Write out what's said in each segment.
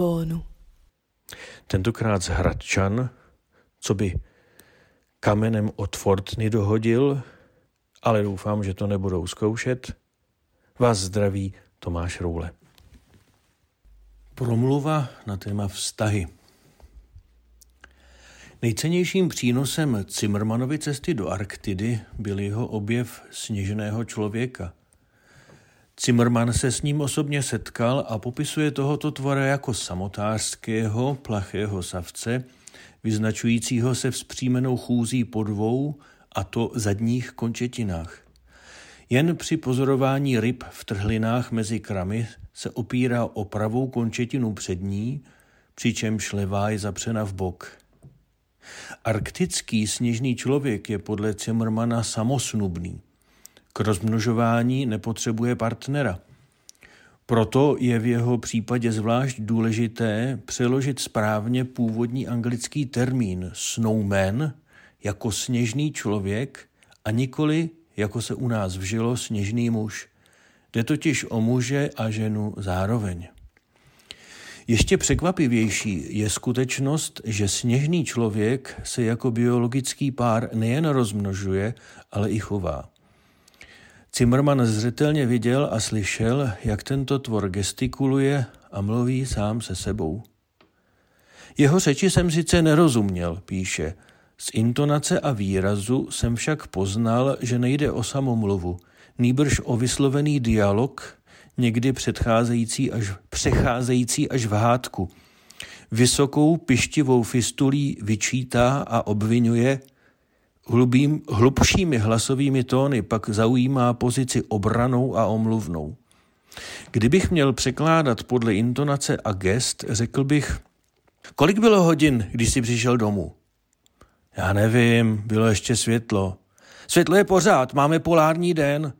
ambonu. Tentokrát z Hradčan, co by kamenem od Fortny dohodil, ale doufám, že to nebudou zkoušet. Vás zdraví Tomáš Roule. Promluva na téma vztahy. Nejcennějším přínosem Cimrmanovy cesty do Arktidy byl jeho objev sněženého člověka. Cimrman se s ním osobně setkal a popisuje tohoto tvora jako samotářského, plachého savce, vyznačujícího se vzpřímenou chůzí po dvou, a to zadních končetinách. Jen při pozorování ryb v trhlinách mezi kramy se opírá o pravou končetinu přední, přičemž levá je zapřena v bok. Arktický sněžný člověk je podle Zimmermana samosnubný. K rozmnožování nepotřebuje partnera. Proto je v jeho případě zvlášť důležité přeložit správně původní anglický termín snowman jako sněžný člověk a nikoli, jako se u nás vžilo, sněžný muž. Jde totiž o muže a ženu zároveň. Ještě překvapivější je skutečnost, že sněžný člověk se jako biologický pár nejen rozmnožuje, ale i chová. Zimmerman zřetelně viděl a slyšel, jak tento tvor gestikuluje a mluví sám se sebou. Jeho řeči jsem sice nerozuměl, píše. Z intonace a výrazu jsem však poznal, že nejde o samomluvu, nýbrž o vyslovený dialog, někdy předcházející až, přecházející až v hádku. Vysokou pištivou fistulí vyčítá a obvinuje, hlubým, hlubšími hlasovými tóny pak zaujímá pozici obranou a omluvnou. Kdybych měl překládat podle intonace a gest, řekl bych, kolik bylo hodin, když jsi přišel domů? Já nevím, bylo ještě světlo. Světlo je pořád, máme polární den.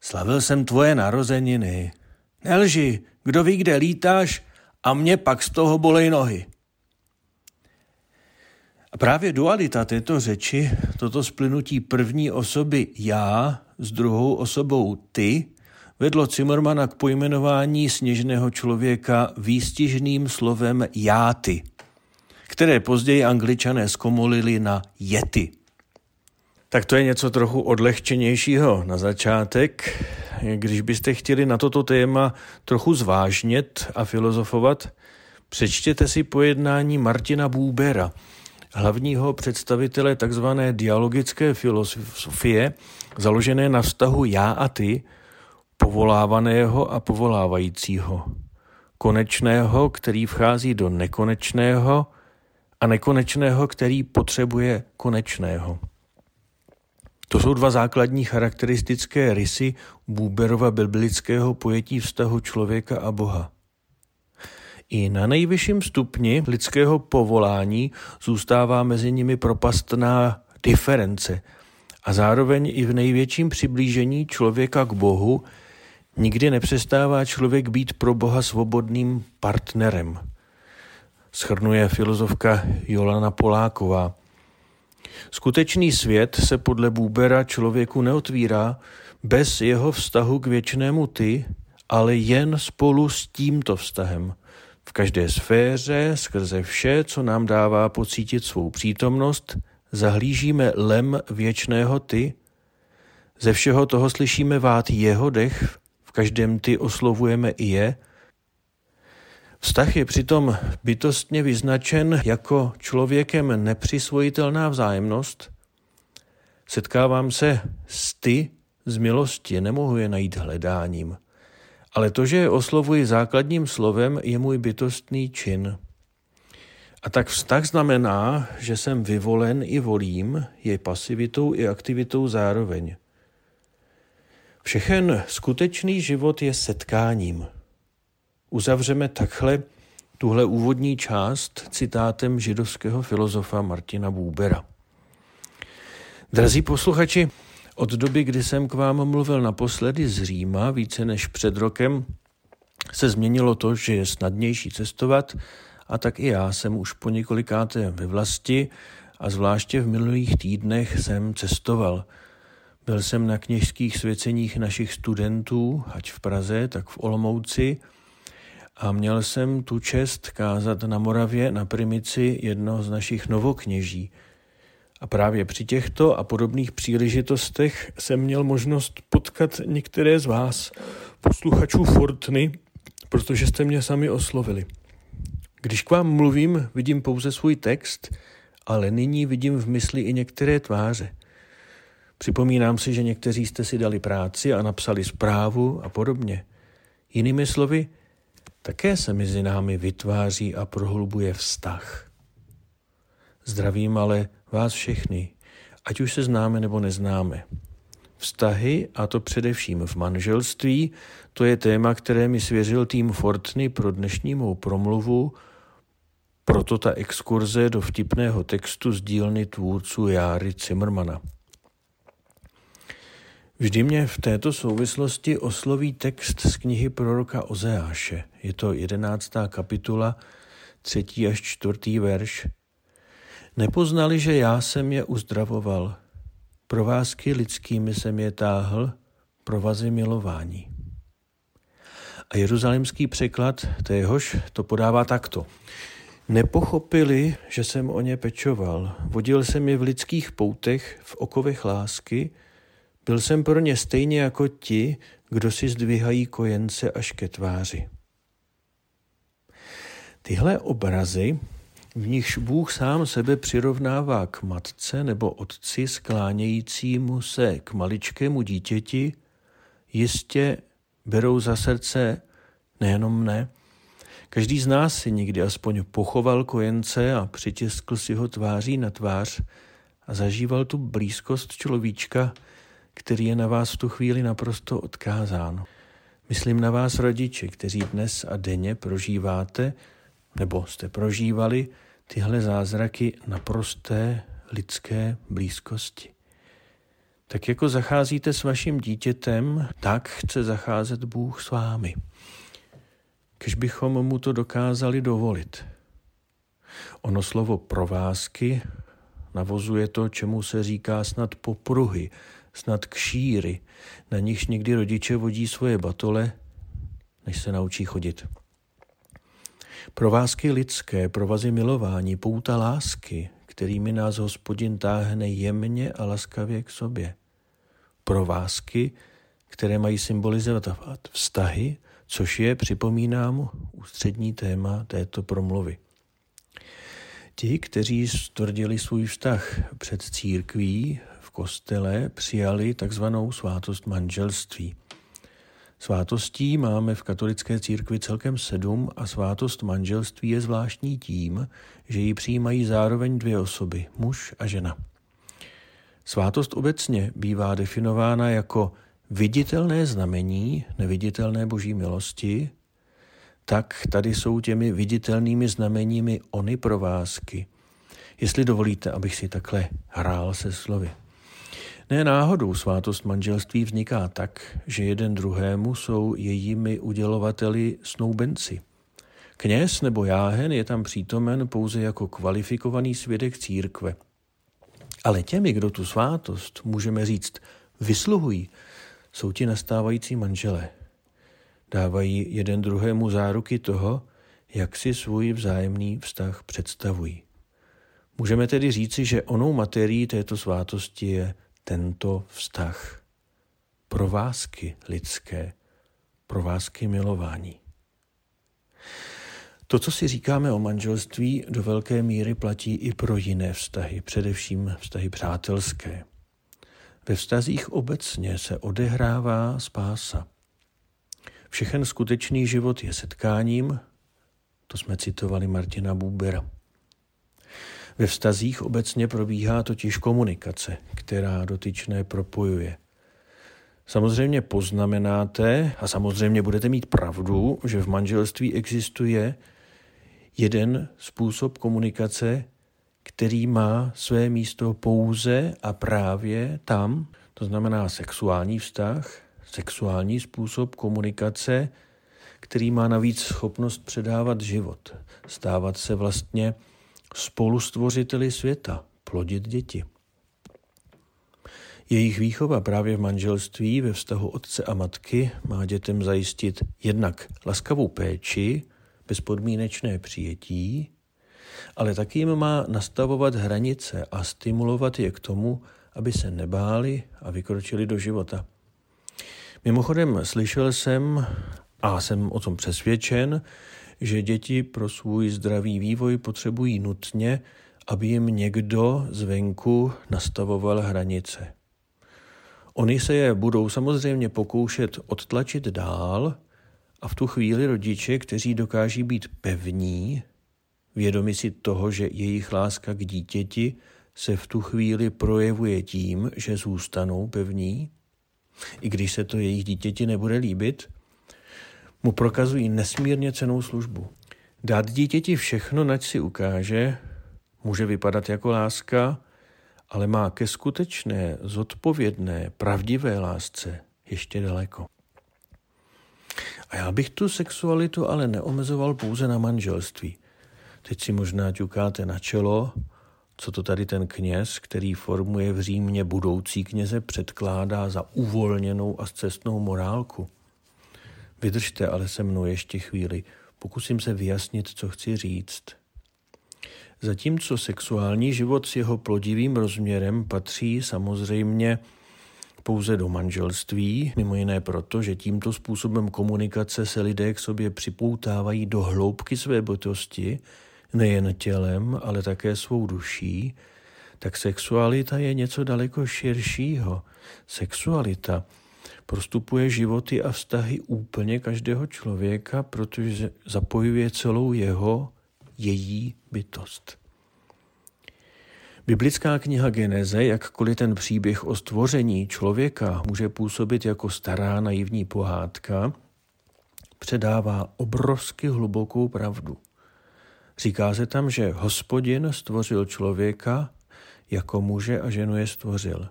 Slavil jsem tvoje narozeniny. Nelži, kdo ví, kde lítáš a mě pak z toho bolej nohy. A právě dualita této řeči, toto splynutí první osoby já s druhou osobou ty, vedlo Zimmermana k pojmenování sněžného člověka výstižným slovem játy, které později angličané zkomolili na jety. Tak to je něco trochu odlehčenějšího na začátek. Když byste chtěli na toto téma trochu zvážnět a filozofovat, přečtěte si pojednání Martina Búbera, hlavního představitele tzv. dialogické filosofie, založené na vztahu já a ty, povolávaného a povolávajícího, konečného, který vchází do nekonečného a nekonečného, který potřebuje konečného. To jsou dva základní charakteristické rysy Buberova biblického pojetí vztahu člověka a Boha. I na nejvyšším stupni lidského povolání zůstává mezi nimi propastná diference a zároveň i v největším přiblížení člověka k Bohu nikdy nepřestává člověk být pro Boha svobodným partnerem. Schrnuje filozofka Jolana Poláková. Skutečný svět se podle Búbera člověku neotvírá bez jeho vztahu k věčnému ty, ale jen spolu s tímto vztahem. V každé sféře, skrze vše, co nám dává pocítit svou přítomnost, zahlížíme lem věčného ty, ze všeho toho slyšíme vát jeho dech, v každém ty oslovujeme i je, Vztah je přitom bytostně vyznačen jako člověkem nepřisvojitelná vzájemnost. Setkávám se s ty z milosti, nemohu je najít hledáním. Ale to, že je oslovuji základním slovem, je můj bytostný čin. A tak vztah znamená, že jsem vyvolen i volím, je pasivitou i aktivitou zároveň. Všechen skutečný život je setkáním uzavřeme takhle tuhle úvodní část citátem židovského filozofa Martina Búbera. Drazí posluchači, od doby, kdy jsem k vám mluvil naposledy z Říma, více než před rokem, se změnilo to, že je snadnější cestovat a tak i já jsem už po několikáté ve vlasti a zvláště v minulých týdnech jsem cestoval. Byl jsem na kněžských svěceních našich studentů, ať v Praze, tak v Olomouci, a měl jsem tu čest kázat na Moravě na primici jednoho z našich novokněží. A právě při těchto a podobných příležitostech jsem měl možnost potkat některé z vás, posluchačů Fortny, protože jste mě sami oslovili. Když k vám mluvím, vidím pouze svůj text, ale nyní vidím v mysli i některé tváře. Připomínám si, že někteří jste si dali práci a napsali zprávu a podobně. Jinými slovy, také se mezi námi vytváří a prohlubuje vztah. Zdravím ale vás všechny, ať už se známe nebo neznáme. Vztahy, a to především v manželství, to je téma, které mi svěřil tým Fortny pro dnešní mou promluvu, proto ta exkurze do vtipného textu z dílny tvůrců Járy Zimmermana. Vždy mě v této souvislosti osloví text z knihy proroka Ozeáše. Je to jedenáctá kapitula, třetí až čtvrtý verš. Nepoznali, že já jsem je uzdravoval. Provázky lidskými jsem je táhl, provazy milování. A jeruzalemský překlad téhož to podává takto. Nepochopili, že jsem o ně pečoval. Vodil jsem je v lidských poutech, v okovech lásky, byl jsem pro ně stejně jako ti, kdo si zdvihají kojence až ke tváři. Tyhle obrazy, v nichž Bůh sám sebe přirovnává k matce nebo otci sklánějícímu se k maličkému dítěti, jistě berou za srdce nejenom mne, Každý z nás si někdy aspoň pochoval kojence a přitiskl si ho tváří na tvář a zažíval tu blízkost človíčka, který je na vás v tu chvíli naprosto odkázán. Myslím na vás rodiče, kteří dnes a denně prožíváte, nebo jste prožívali tyhle zázraky naprosté lidské blízkosti. Tak jako zacházíte s vaším dítětem, tak chce zacházet Bůh s vámi. Když bychom mu to dokázali dovolit. Ono slovo provázky navozuje to, čemu se říká snad popruhy, snad kšíry, na nichž někdy rodiče vodí svoje batole, než se naučí chodit. Provázky lidské, provazy milování, pouta lásky, kterými nás hospodin táhne jemně a laskavě k sobě. Provázky, které mají symbolizovat vztahy, což je, připomínám, ústřední téma této promluvy. Ti, kteří stvrdili svůj vztah před církví v kostele, přijali takzvanou svátost manželství. Svátostí máme v katolické církvi celkem sedm a svátost manželství je zvláštní tím, že ji přijímají zároveň dvě osoby, muž a žena. Svátost obecně bývá definována jako viditelné znamení neviditelné boží milosti, tak tady jsou těmi viditelnými znameními ony provázky. Jestli dovolíte, abych si takhle hrál se slovy. Ne náhodou svátost manželství vzniká tak, že jeden druhému jsou jejími udělovateli snoubenci. Kněz nebo jáhen je tam přítomen pouze jako kvalifikovaný svědek církve. Ale těmi, kdo tu svátost, můžeme říct, vysluhují, jsou ti nastávající manželé. Dávají jeden druhému záruky toho, jak si svůj vzájemný vztah představují. Můžeme tedy říci, že onou materií této svátosti je tento vztah. Provázky lidské, provázky milování. To, co si říkáme o manželství, do velké míry platí i pro jiné vztahy, především vztahy přátelské. Ve vztazích obecně se odehrává spása. Všechen skutečný život je setkáním, to jsme citovali Martina Bubera. Ve vztazích obecně probíhá totiž komunikace, která dotyčné propojuje. Samozřejmě poznamenáte a samozřejmě budete mít pravdu, že v manželství existuje jeden způsob komunikace, který má své místo pouze a právě tam, to znamená sexuální vztah, sexuální způsob komunikace, který má navíc schopnost předávat život, stávat se vlastně spolustvořiteli světa, plodit děti. Jejich výchova právě v manželství ve vztahu otce a matky má dětem zajistit jednak laskavou péči, bezpodmínečné přijetí, ale taky jim má nastavovat hranice a stimulovat je k tomu, aby se nebáli a vykročili do života. Mimochodem slyšel jsem a jsem o tom přesvědčen, že děti pro svůj zdravý vývoj potřebují nutně, aby jim někdo zvenku nastavoval hranice. Oni se je budou samozřejmě pokoušet odtlačit dál a v tu chvíli rodiče, kteří dokáží být pevní, vědomi si toho, že jejich láska k dítěti se v tu chvíli projevuje tím, že zůstanou pevní, i když se to jejich dítěti nebude líbit, mu prokazují nesmírně cenou službu. Dát dítěti všechno, nač si ukáže, může vypadat jako láska, ale má ke skutečné, zodpovědné, pravdivé lásce ještě daleko. A já bych tu sexualitu ale neomezoval pouze na manželství. Teď si možná ťukáte na čelo, co to tady ten kněz, který formuje v Římě budoucí kněze, předkládá za uvolněnou a cestnou morálku. Vydržte ale se mnou ještě chvíli, pokusím se vyjasnit, co chci říct. Zatímco sexuální život s jeho plodivým rozměrem patří samozřejmě pouze do manželství, mimo jiné proto, že tímto způsobem komunikace se lidé k sobě připoutávají do hloubky své bytosti, nejen tělem, ale také svou duší, tak sexualita je něco daleko širšího. Sexualita prostupuje životy a vztahy úplně každého člověka, protože zapojuje celou jeho, její bytost. Biblická kniha Geneze, jakkoliv ten příběh o stvoření člověka může působit jako stará naivní pohádka, předává obrovsky hlubokou pravdu. Říká se tam, že hospodin stvořil člověka, jako muže a ženu je stvořil.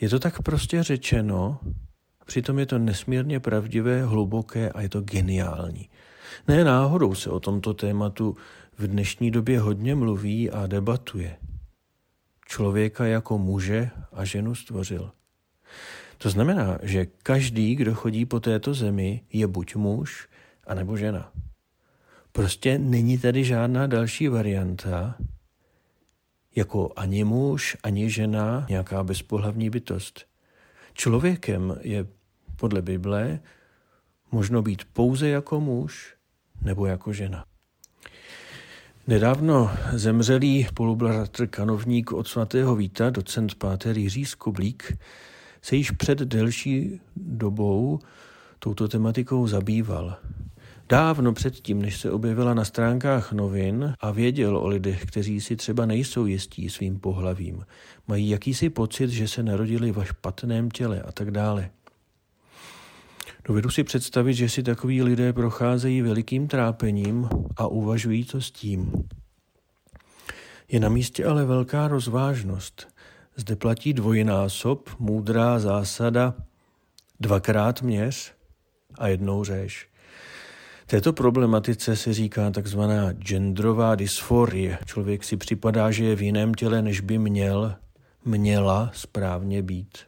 Je to tak prostě řečeno, přitom je to nesmírně pravdivé, hluboké a je to geniální. Ne náhodou se o tomto tématu v dnešní době hodně mluví a debatuje. Člověka jako muže a ženu stvořil. To znamená, že každý, kdo chodí po této zemi, je buď muž, anebo žena. Prostě není tady žádná další varianta, jako ani muž, ani žena, nějaká bezpohlavní bytost. Člověkem je podle Bible možno být pouze jako muž nebo jako žena. Nedávno zemřelý polubratr kanovník od svatého Víta, docent páter Jiří Skoblík, se již před delší dobou touto tematikou zabýval. Dávno předtím, než se objevila na stránkách novin a věděl o lidech, kteří si třeba nejsou jistí svým pohlavím, mají jakýsi pocit, že se narodili v špatném těle a tak dále. Dovedu si představit, že si takoví lidé procházejí velikým trápením a uvažují to s tím. Je na místě ale velká rozvážnost. Zde platí dvojnásob, můdrá zásada dvakrát měř a jednou řeš. Této problematice se říká takzvaná genderová dysforie. Člověk si připadá, že je v jiném těle, než by měl, měla správně být.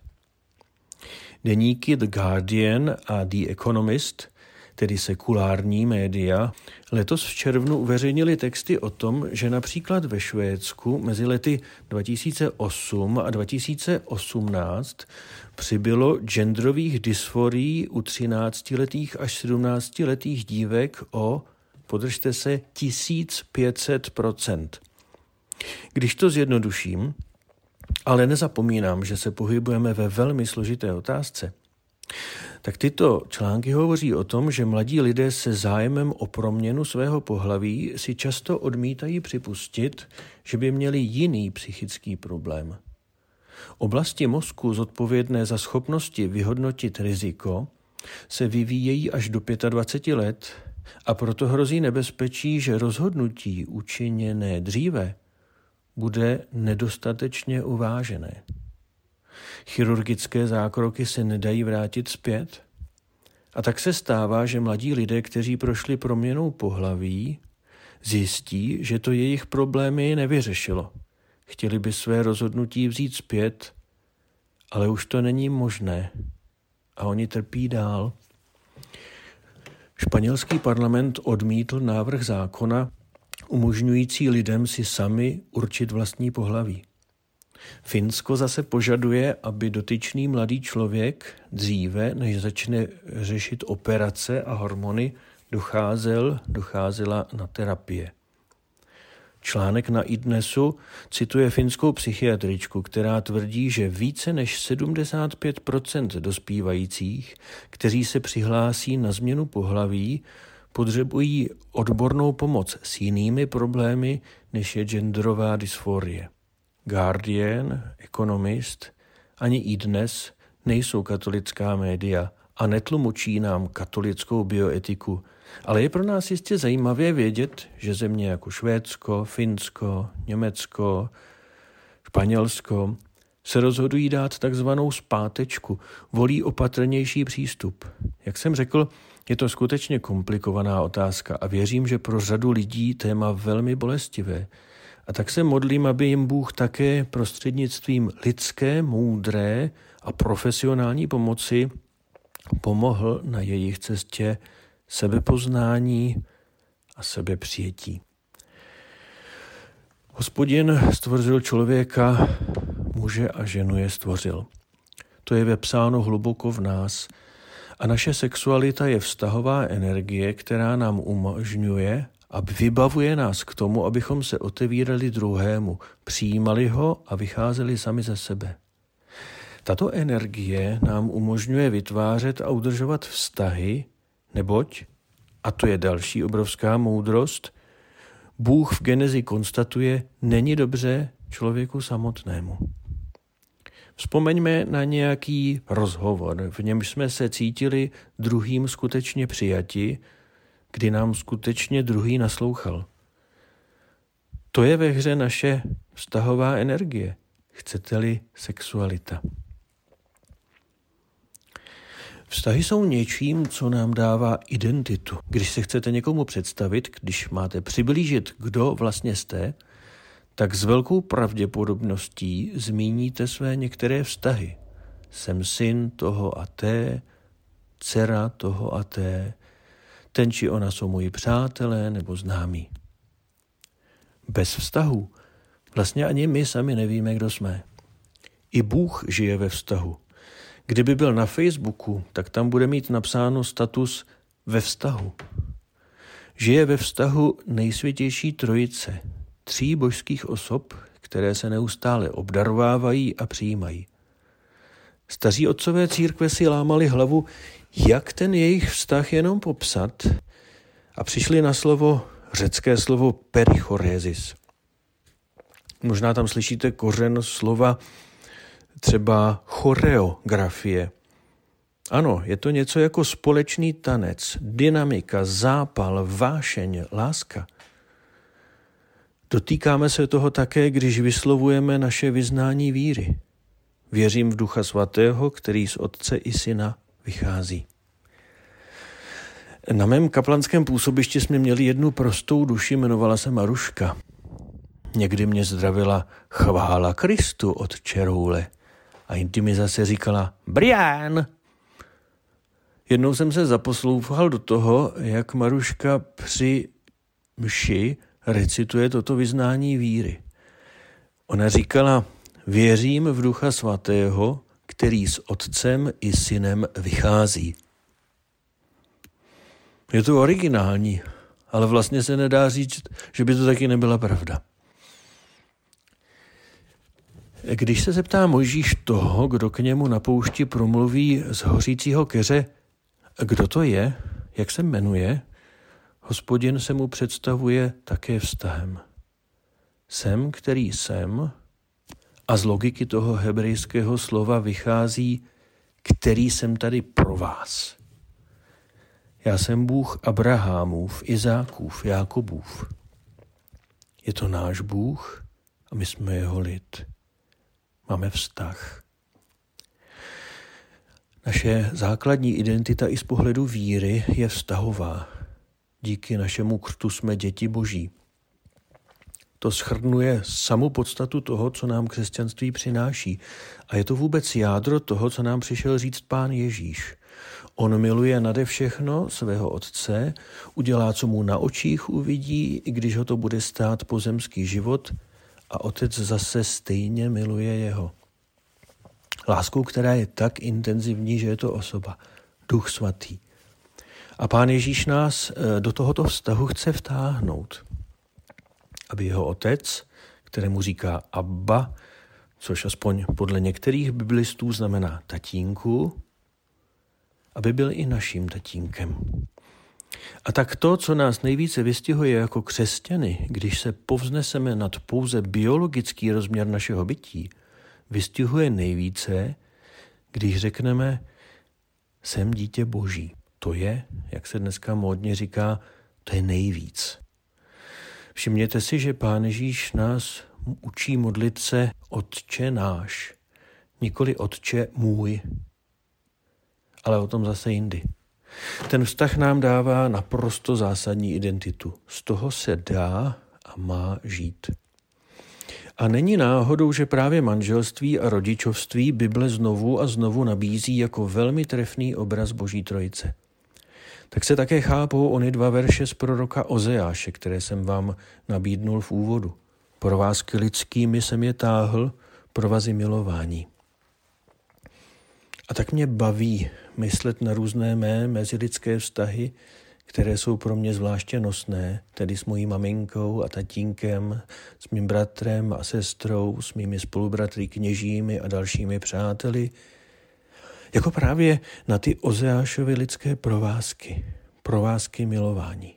Deníky The Guardian a The Economist, tedy sekulární média, letos v červnu uveřejnili texty o tom, že například ve Švédsku mezi lety 2008 a 2018 přibylo genderových dysforií u 13-letých až 17-letých dívek o, podržte se, 1500% Když to zjednoduším, ale nezapomínám, že se pohybujeme ve velmi složité otázce, tak tyto články hovoří o tom, že mladí lidé se zájemem o proměnu svého pohlaví si často odmítají připustit, že by měli jiný psychický problém. Oblasti mozku zodpovědné za schopnosti vyhodnotit riziko se vyvíjejí až do 25 let a proto hrozí nebezpečí, že rozhodnutí učiněné dříve bude nedostatečně uvážené. Chirurgické zákroky se nedají vrátit zpět. A tak se stává, že mladí lidé, kteří prošli proměnou pohlaví, zjistí, že to jejich problémy nevyřešilo. Chtěli by své rozhodnutí vzít zpět ale už to není možné. A oni trpí dál. Španělský parlament odmítl návrh zákona umožňující lidem si sami určit vlastní pohlaví. Finsko zase požaduje, aby dotyčný mladý člověk dříve, než začne řešit operace a hormony, docházel, docházela na terapie. Článek na iDnesu cituje finskou psychiatričku, která tvrdí, že více než 75% dospívajících, kteří se přihlásí na změnu pohlaví, potřebují odbornou pomoc s jinými problémy, než je genderová dysforie. Guardian, Economist ani i dnes nejsou katolická média a netlumočí nám katolickou bioetiku, ale je pro nás jistě zajímavé vědět, že země jako Švédsko, Finsko, Německo, Španělsko se rozhodují dát takzvanou zpátečku, volí opatrnější přístup. Jak jsem řekl, je to skutečně komplikovaná otázka a věřím, že pro řadu lidí téma velmi bolestivé. A tak se modlím, aby jim Bůh také prostřednictvím lidské, moudré a profesionální pomoci pomohl na jejich cestě sebepoznání a sebepřijetí. Hospodin stvořil člověka, muže a ženu je stvořil. To je vepsáno hluboko v nás a naše sexualita je vztahová energie, která nám umožňuje a vybavuje nás k tomu, abychom se otevírali druhému, přijímali ho a vycházeli sami ze sebe. Tato energie nám umožňuje vytvářet a udržovat vztahy, neboť, a to je další obrovská moudrost, Bůh v genezi konstatuje, není dobře člověku samotnému. Vzpomeňme na nějaký rozhovor, v němž jsme se cítili druhým skutečně přijati, kdy nám skutečně druhý naslouchal. To je ve hře naše vztahová energie, chcete-li sexualita. Vztahy jsou něčím, co nám dává identitu. Když se chcete někomu představit, když máte přiblížit, kdo vlastně jste, tak s velkou pravděpodobností zmíníte své některé vztahy. Jsem syn toho a té, dcera toho a té, ten či ona jsou moji přátelé nebo známí. Bez vztahu vlastně ani my sami nevíme, kdo jsme. I Bůh žije ve vztahu. Kdyby byl na Facebooku, tak tam bude mít napsáno status ve vztahu. Žije ve vztahu nejsvětější trojice, tří božských osob, které se neustále obdarovávají a přijímají. Staří otcové církve si lámali hlavu, jak ten jejich vztah jenom popsat a přišli na slovo, řecké slovo perichoresis. Možná tam slyšíte kořen slova třeba choreografie. Ano, je to něco jako společný tanec, dynamika, zápal, vášeň, láska. Dotýkáme se toho také, když vyslovujeme naše vyznání víry. Věřím v Ducha Svatého, který z Otce i Syna vychází. Na mém kaplanském působišti jsme měli jednu prostou duši, jmenovala se Maruška. Někdy mě zdravila chvála Kristu od Čeroule a jindy mi zase říkala Brian. Jednou jsem se zaposlouchal do toho, jak Maruška při mši recituje toto vyznání víry. Ona říkala, věřím v Ducha Svatého, který s Otcem i Synem vychází. Je to originální, ale vlastně se nedá říct, že by to taky nebyla pravda. Když se zeptá Mojžíš toho, kdo k němu na poušti promluví z hořícího keře, kdo to je, jak se jmenuje, hospodin se mu představuje také vztahem. Jsem, který jsem, a z logiky toho hebrejského slova vychází, který jsem tady pro vás. Já jsem Bůh Abrahamův, Izákův, Jákobův. Je to náš Bůh a my jsme jeho lid. Máme vztah. Naše základní identita i z pohledu víry je vztahová. Díky našemu křtu jsme děti boží. To schrnuje samu podstatu toho, co nám křesťanství přináší. A je to vůbec jádro toho, co nám přišel říct pán Ježíš. On miluje nade všechno svého otce, udělá, co mu na očích uvidí, i když ho to bude stát pozemský život, a otec zase stejně miluje jeho. Láskou, která je tak intenzivní, že je to osoba, duch svatý. A pán Ježíš nás eh, do tohoto vztahu chce vtáhnout, aby jeho otec, kterému říká Abba, což aspoň podle některých biblistů znamená tatínku, aby byl i naším tatínkem. A tak to, co nás nejvíce vystihuje jako křesťany, když se povzneseme nad pouze biologický rozměr našeho bytí, vystihuje nejvíce, když řekneme, jsem dítě boží. To je, jak se dneska módně říká, to je nejvíc. Všimněte si, že Pán Ježíš nás učí modlit se Otče náš, nikoli Otče můj, ale o tom zase jindy. Ten vztah nám dává naprosto zásadní identitu. Z toho se dá a má žít. A není náhodou, že právě manželství a rodičovství Bible znovu a znovu nabízí jako velmi trefný obraz Boží Trojice. Tak se také chápou ony dva verše z proroka Ozeáše, které jsem vám nabídnul v úvodu. Provázky lidskými jsem je táhl, provazy milování. A tak mě baví myslet na různé mé mezilidské vztahy, které jsou pro mě zvláště nosné, tedy s mojí maminkou a tatínkem, s mým bratrem a sestrou, s mými spolubratry kněžími a dalšími přáteli, jako právě na ty Ozeášovy lidské provázky, provázky milování.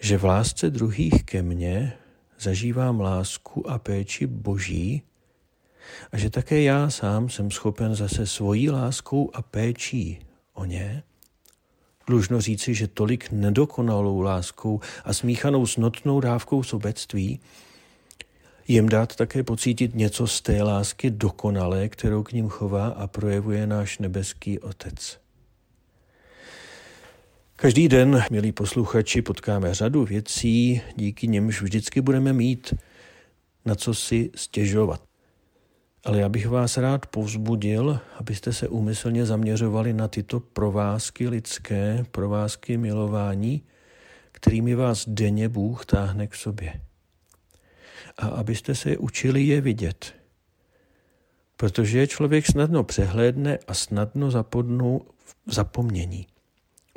Že v lásce druhých ke mně zažívám lásku a péči boží, a že také já sám jsem schopen zase svojí láskou a péčí o ně, dlužno říci, že tolik nedokonalou láskou a smíchanou s notnou dávkou sobectví, jim dát také pocítit něco z té lásky dokonalé, kterou k ním chová a projevuje náš nebeský Otec. Každý den, milí posluchači, potkáme řadu věcí, díky nimž vždycky budeme mít na co si stěžovat. Ale já bych vás rád povzbudil, abyste se úmyslně zaměřovali na tyto provázky lidské, provázky milování, kterými vás denně Bůh táhne k sobě. A abyste se učili je vidět. Protože člověk snadno přehlédne a snadno zapodnou v zapomnění.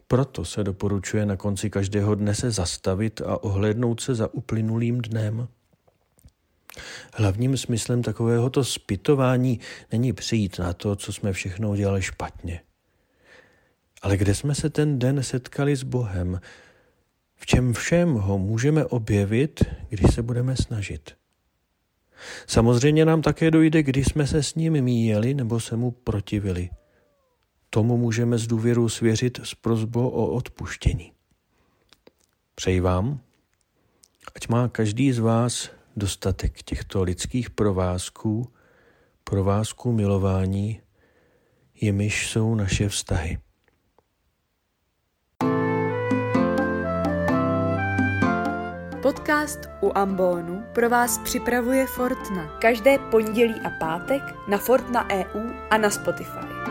Proto se doporučuje na konci každého dne se zastavit a ohlédnout se za uplynulým dnem. Hlavním smyslem takovéhoto spytování není přijít na to, co jsme všechno udělali špatně. Ale kde jsme se ten den setkali s Bohem, v čem všem ho můžeme objevit, když se budeme snažit. Samozřejmě nám také dojde, když jsme se s ním míjeli nebo se mu protivili. Tomu můžeme s důvěrou svěřit s prozbou o odpuštění. Přeji vám, ať má každý z vás dostatek těchto lidských provázků, provázků milování, jimiž jsou naše vztahy. Podcast u Ambonu pro vás připravuje Fortna. Každé pondělí a pátek na Fortna EU a na Spotify.